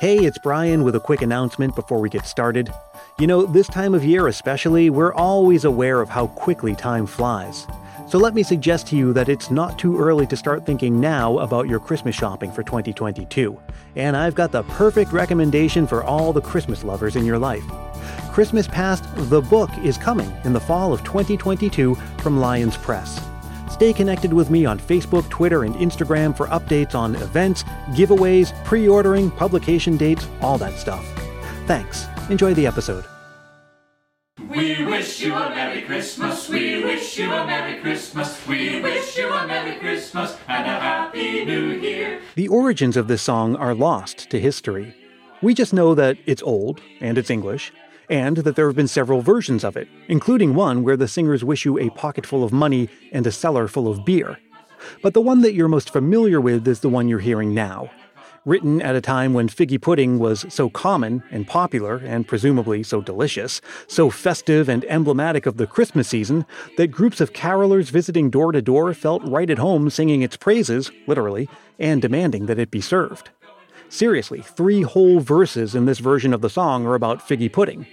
Hey, it's Brian with a quick announcement before we get started. You know, this time of year especially, we're always aware of how quickly time flies. So let me suggest to you that it's not too early to start thinking now about your Christmas shopping for 2022. And I've got the perfect recommendation for all the Christmas lovers in your life. Christmas Past, the book is coming in the fall of 2022 from Lyons Press. Stay connected with me on Facebook, Twitter, and Instagram for updates on events, giveaways, pre ordering, publication dates, all that stuff. Thanks. Enjoy the episode. We wish you a Merry Christmas. We wish you a Merry Christmas. We wish you a Merry Christmas and a Happy New Year. The origins of this song are lost to history. We just know that it's old and it's English, and that there have been several versions of it, including one where the singers wish you a pocket full of money and a cellar full of beer. But the one that you're most familiar with is the one you're hearing now. Written at a time when figgy pudding was so common and popular, and presumably so delicious, so festive and emblematic of the Christmas season, that groups of carolers visiting door to door felt right at home singing its praises, literally, and demanding that it be served. Seriously, three whole verses in this version of the song are about figgy pudding.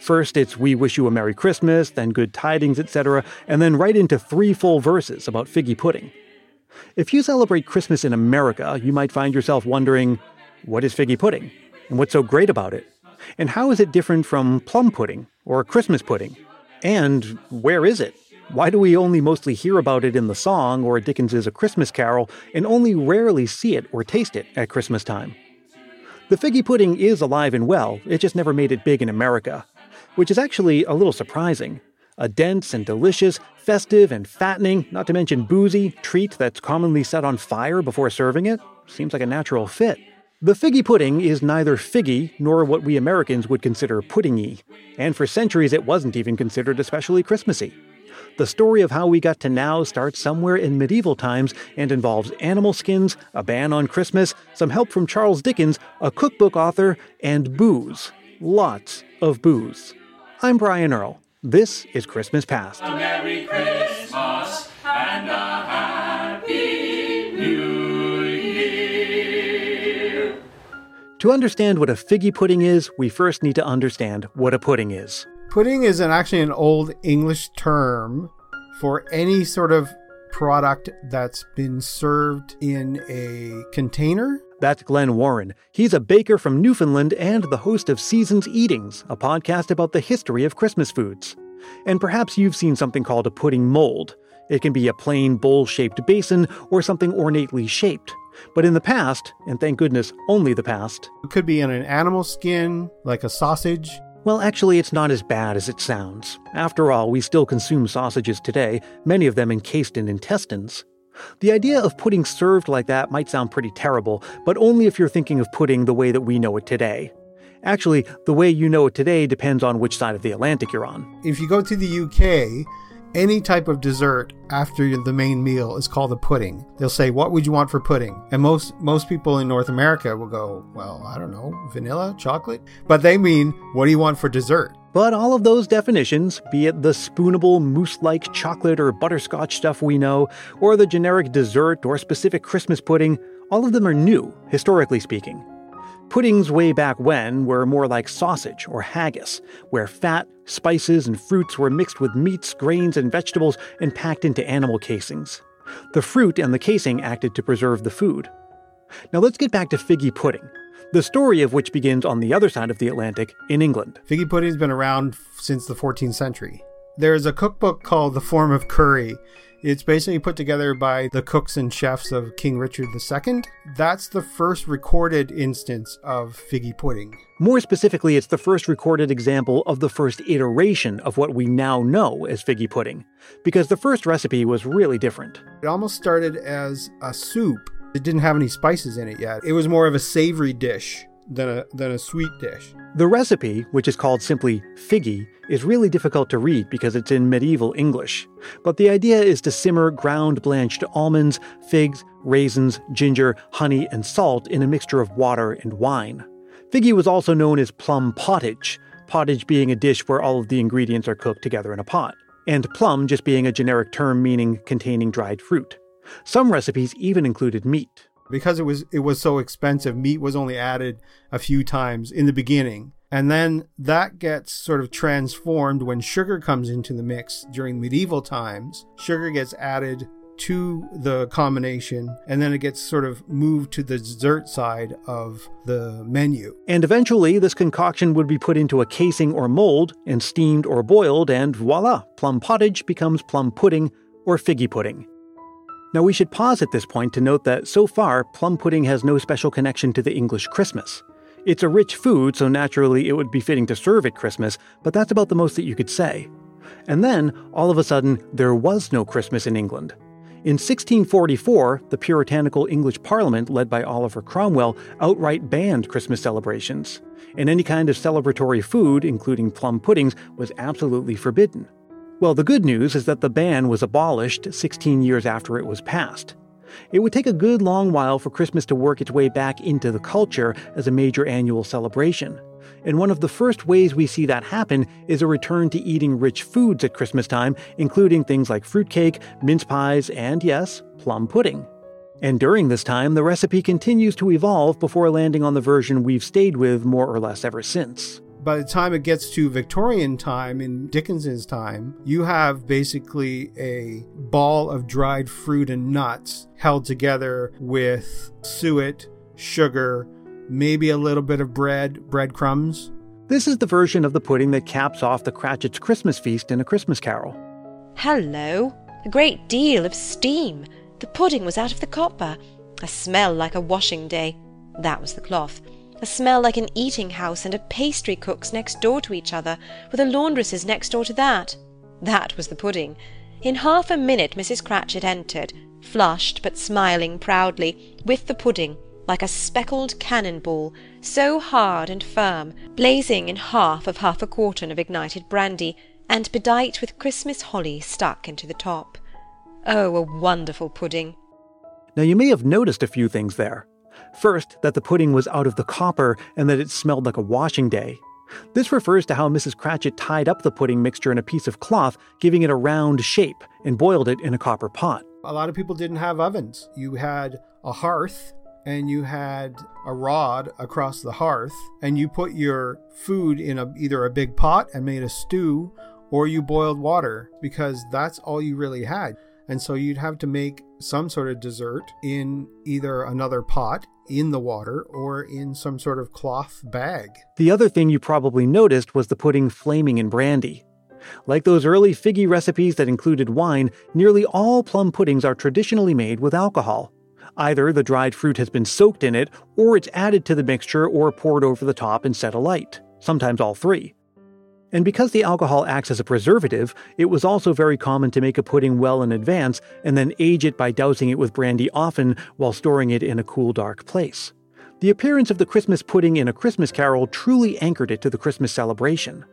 First, it's We Wish You a Merry Christmas, then Good Tidings, etc., and then right into three full verses about figgy pudding. If you celebrate Christmas in America, you might find yourself wondering what is figgy pudding? And what's so great about it? And how is it different from plum pudding or Christmas pudding? And where is it? Why do we only mostly hear about it in the song or Dickens's A Christmas Carol and only rarely see it or taste it at Christmas time? The figgy pudding is alive and well, it just never made it big in America which is actually a little surprising. A dense and delicious, festive and fattening, not to mention boozy, treat that's commonly set on fire before serving it seems like a natural fit. The figgy pudding is neither figgy nor what we Americans would consider puddingy, and for centuries it wasn't even considered especially Christmassy. The story of how we got to now starts somewhere in medieval times and involves animal skins, a ban on Christmas, some help from Charles Dickens, a cookbook author, and booze. Lots of booze. I'm Brian Earl. This is Christmas Past. A Merry Christmas and a Happy New Year. To understand what a figgy pudding is, we first need to understand what a pudding is. Pudding is an, actually an old English term for any sort of product that's been served in a container That's Glenn Warren. He's a baker from Newfoundland and the host of Seasons Eatings, a podcast about the history of Christmas foods. And perhaps you've seen something called a pudding mold. It can be a plain bowl shaped basin or something ornately shaped. But in the past, and thank goodness only the past, It could be in an animal skin, like a sausage. Well, actually, it's not as bad as it sounds. After all, we still consume sausages today, many of them encased in intestines. The idea of pudding served like that might sound pretty terrible, but only if you're thinking of pudding the way that we know it today. Actually, the way you know it today depends on which side of the Atlantic you're on. If you go to the UK, any type of dessert after the main meal is called a pudding. They'll say, "What would you want for pudding?" And most most people in North America will go, "Well, I don't know, vanilla, chocolate." But they mean, "What do you want for dessert?" But all of those definitions, be it the spoonable mousse like chocolate or butterscotch stuff we know, or the generic dessert or specific Christmas pudding, all of them are new, historically speaking. Puddings way back when were more like sausage or haggis, where fat, spices, and fruits were mixed with meats, grains, and vegetables and packed into animal casings. The fruit and the casing acted to preserve the food. Now let's get back to figgy pudding, the story of which begins on the other side of the Atlantic in England. Figgy pudding's been around since the 14th century. There's a cookbook called The Forme of Cury. It's basically put together by the cooks and chefs of King Richard II. That's the first recorded instance of figgy pudding. More specifically, it's the first recorded example of the first iteration of what we now know as figgy pudding, because the first recipe was really different. It almost started as a soup. It didn't have any spices in it yet. It was more of a savory dish than a than a sweet dish. The recipe, which is called simply figgy, is really difficult to read because it's in medieval English. But the idea is to simmer ground blanched almonds, figs, raisins, ginger, honey, and salt in a mixture of water and wine. Figgy was also known as plum pottage, pottage being a dish where all of the ingredients are cooked together in a pot, and plum just being a generic term meaning containing dried fruit. Some recipes even included meat. Because it was it was so expensive, meat was only added a few times in the beginning. And then that gets sort of transformed when sugar comes into the mix during medieval times. Sugar gets added to the combination and then it gets sort of moved to the dessert side of the menu. And eventually, this concoction would be put into a casing or mold and steamed or boiled, and voila, plum pottage becomes plum pudding or figgy pudding. Now, we should pause at this point to note that so far, plum pudding has no special connection to the English Christmas. It's a rich food, so naturally it would be fitting to serve at Christmas, but that's about the most that you could say. And then, all of a sudden, there was no Christmas in England. In 1644, the puritanical English Parliament, led by Oliver Cromwell, outright banned Christmas celebrations, and any kind of celebratory food, including plum puddings, was absolutely forbidden. Well, the good news is that the ban was abolished 16 years after it was passed. It would take a good long while for Christmas to work its way back into the culture as a major annual celebration. And one of the first ways we see that happen is a return to eating rich foods at Christmas time, including things like fruitcake, mince pies, and yes, plum pudding. And during this time, the recipe continues to evolve before landing on the version we've stayed with more or less ever since by the time it gets to Victorian time, in Dickens's time, you have basically a ball of dried fruit and nuts held together with suet, sugar, maybe a little bit of bread, breadcrumbs. This is the version of the pudding that caps off the Cratchit's Christmas feast in A Christmas Carol. Hello! A great deal of steam. The pudding was out of the copper. A smell like a washing day. That was the cloth a smell like an eating-house and a pastry-cook's next door to each other, with a laundress's next door to that. That was the pudding. In half a minute Mrs. Cratchit entered, flushed but smiling proudly, with the pudding, like a speckled cannon-ball, so hard and firm, blazing in half of half a quartern of ignited brandy, and bedight with Christmas holly stuck into the top. Oh, a wonderful pudding! Now you may have noticed a few things there. First, that the pudding was out of the copper and that it smelled like a washing day. This refers to how Mrs. Cratchit tied up the pudding mixture in a piece of cloth, giving it a round shape, and boiled it in a copper pot. A lot of people didn't have ovens. You had a hearth and you had a rod across the hearth, and you put your food in a, either a big pot and made a stew, or you boiled water because that's all you really had. And so you'd have to make some sort of dessert in either another pot in the water or in some sort of cloth bag. The other thing you probably noticed was the pudding flaming in brandy. Like those early figgy recipes that included wine, nearly all plum puddings are traditionally made with alcohol. Either the dried fruit has been soaked in it, or it's added to the mixture or poured over the top and set alight, sometimes all three. And because the alcohol acts as a preservative, it was also very common to make a pudding well in advance and then age it by dousing it with brandy often while storing it in a cool, dark place. The appearance of the Christmas pudding in A Christmas Carol truly anchored it to the Christmas celebration.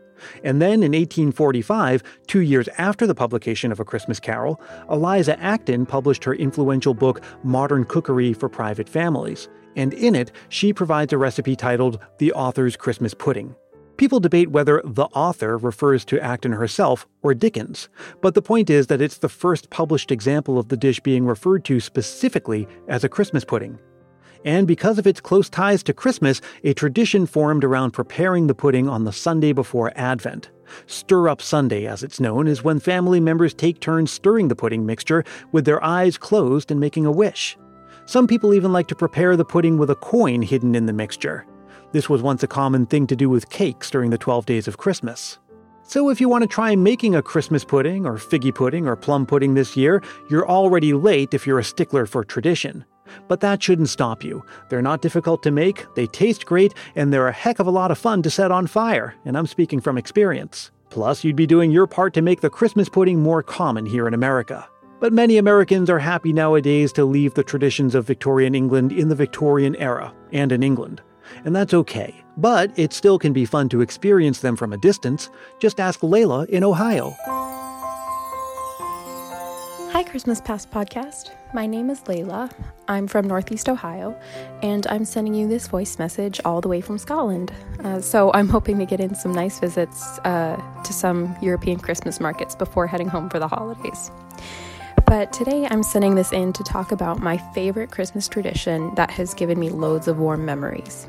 And then in 1845, two years after the publication of A Christmas Carol, Eliza Acton published her influential book Modern Cookery for Private Families, and in it, she provides a recipe titled The Author's Christmas Pudding. People debate whether the author refers to Acton herself or Dickens, but the point is that it's the first published example of the dish being referred to specifically as a Christmas pudding. And because of its close ties to Christmas, a tradition formed around preparing the pudding on the Sunday before Advent. Stir Up Sunday, as it's known, is when family members take turns stirring the pudding mixture with their eyes closed and making a wish. Some people even like to prepare the pudding with a coin hidden in the mixture. This was once a common thing to do with cakes during the 12 days of Christmas. So if you want to try making a Christmas pudding or figgy pudding or plum pudding this year, you're already late if you're a stickler for tradition. But that shouldn't stop you. They're not difficult to make, they taste great, and they're a heck of a lot of fun to set on fire, and I'm speaking from experience. Plus, you'd be doing your part to make the Christmas pudding more common here in America. But many Americans are happy nowadays to leave the traditions of Victorian England in the Victorian era and in England and that's okay. But it still can be fun to experience them from a distance. Just ask Layla in Ohio. Hi, Christmas Past Podcast. My name is Layla. I'm from Northeast Ohio, and I'm sending you this voice message all the way from Scotland. Uh, so I'm hoping to get in some nice visits uh, to some European Christmas markets before heading home for the holidays. But today I'm sending this in to talk about my favorite Christmas tradition that has given me loads of warm memories.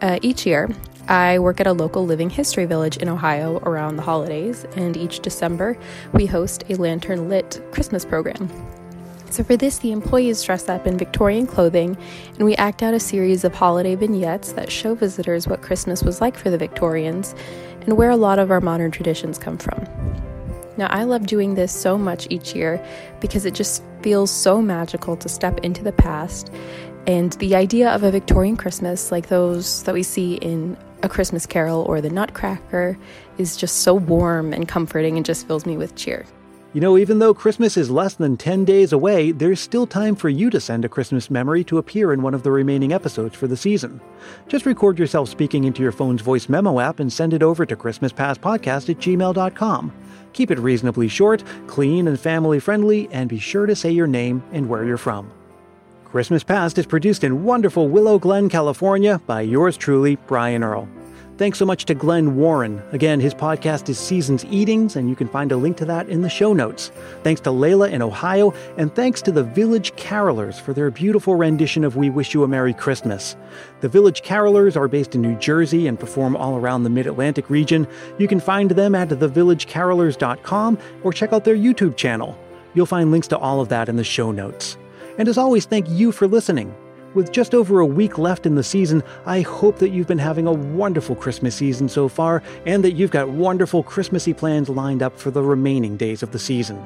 Uh, each year, I work at a local living history village in Ohio around the holidays, and each December we host a lantern lit Christmas program. So, for this, the employees dress up in Victorian clothing, and we act out a series of holiday vignettes that show visitors what Christmas was like for the Victorians and where a lot of our modern traditions come from. Now, I love doing this so much each year because it just feels so magical to step into the past. And the idea of a Victorian Christmas, like those that we see in A Christmas Carol or The Nutcracker, is just so warm and comforting and just fills me with cheer. You know, even though Christmas is less than 10 days away, there's still time for you to send a Christmas memory to appear in one of the remaining episodes for the season. Just record yourself speaking into your phone's voice memo app and send it over to ChristmasPastPodcast at gmail.com. Keep it reasonably short, clean, and family friendly, and be sure to say your name and where you're from. Christmas Past is produced in wonderful Willow Glen, California by yours truly, Brian Earl. Thanks so much to Glenn Warren. Again, his podcast is Seasons Eatings, and you can find a link to that in the show notes. Thanks to Layla in Ohio, and thanks to the Village Carolers for their beautiful rendition of We Wish You a Merry Christmas. The Village Carolers are based in New Jersey and perform all around the Mid Atlantic region. You can find them at thevillagecarolers.com or check out their YouTube channel. You'll find links to all of that in the show notes. And as always, thank you for listening. With just over a week left in the season, I hope that you've been having a wonderful Christmas season so far and that you've got wonderful Christmassy plans lined up for the remaining days of the season.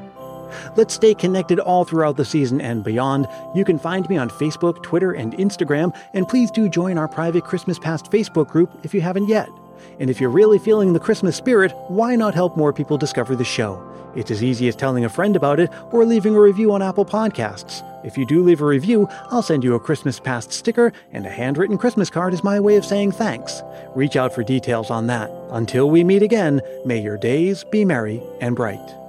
Let's stay connected all throughout the season and beyond. You can find me on Facebook, Twitter, and Instagram, and please do join our private Christmas Past Facebook group if you haven't yet. And if you're really feeling the Christmas spirit, why not help more people discover the show? It's as easy as telling a friend about it or leaving a review on Apple Podcasts. If you do leave a review, I'll send you a Christmas Past sticker, and a handwritten Christmas card is my way of saying thanks. Reach out for details on that. Until we meet again, may your days be merry and bright.